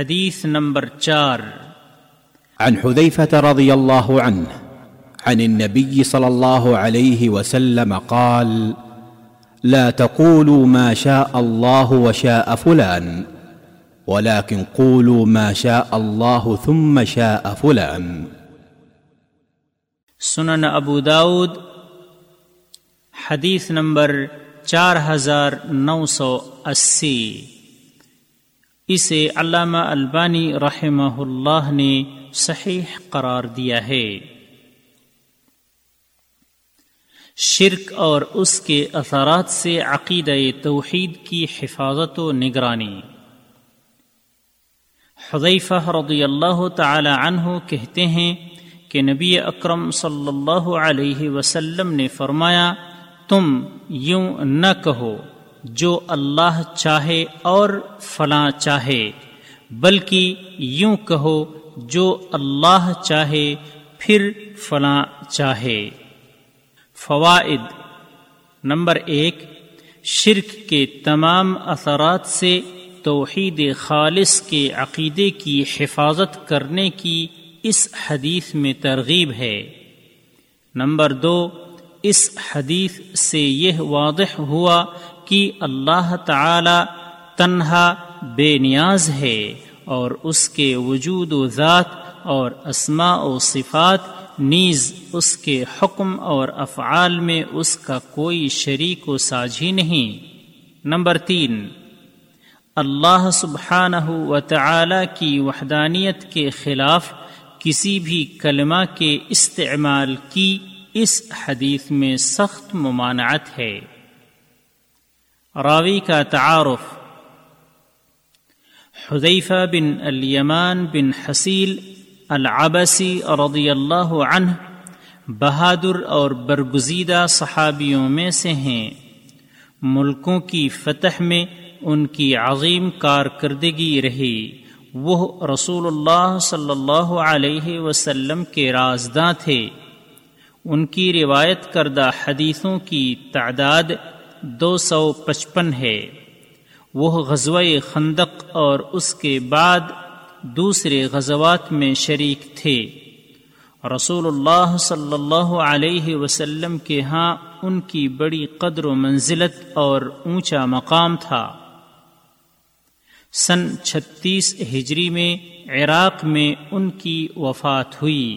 حدیث نمبر چار۔ عن حذيفة رضي الله عنه عن النبي صلى الله عليه وسلم قال لا تقولوا ما شاء الله وشاء فلان ولكن قولوا ما شاء الله ثم شاء فلان. سنن ابو داود حدیث نمبر چار ہزار نو سو اسی۔ اسے علامہ البانی رحمہ اللہ نے صحیح قرار دیا ہے۔ شرک اور اس کے اثرات سے عقیدہ توحید کی حفاظت و نگرانی۔ حضیفہ رضی اللہ تعالی عنہ کہتے ہیں کہ نبی اکرم صلی اللہ علیہ وسلم نے فرمایا، تم یوں نہ کہو جو اللہ چاہے اور فلاں چاہے، بلکہ یوں کہو جو اللہ چاہے پھر فلاں چاہے۔ فوائد نمبر ایک، شرک کے تمام اثرات سے توحید خالص کے عقیدے کی حفاظت کرنے کی اس حدیث میں ترغیب ہے۔ نمبر دو، اس حدیث سے یہ واضح ہوا کہ اللہ تعالی تنہا بے نیاز ہے اور اس کے وجود و ذات اور اسماء و صفات نیز اس کے حکم اور افعال میں اس کا کوئی شریک و ساجھی نہیں۔ نمبر تین، اللہ سبحانہ و تعالی کی وحدانیت کے خلاف کسی بھی کلمہ کے استعمال کی اس حدیث میں سخت ممانعت ہے۔ راوی کا تعارف، حذیفہ بن الیمان بن حسیل العبسی رضی اللہ عنہ بہادر اور برگزیدہ صحابیوں میں سے ہیں۔ ملکوں کی فتح میں ان کی عظیم کارکردگی رہی۔ وہ رسول اللہ صلی اللہ علیہ وسلم کے رازداں تھے۔ ان کی روایت کردہ حدیثوں کی تعداد دو سو پچپن ہے۔ وہ غزوہ خندق اور اس کے بعد دوسرے غزوات میں شریک تھے۔ رسول اللہ صلی اللہ علیہ وسلم کے ہاں ان کی بڑی قدر و منزلت اور اونچا مقام تھا۔ سن چھتیس ہجری میں عراق میں ان کی وفات ہوئی۔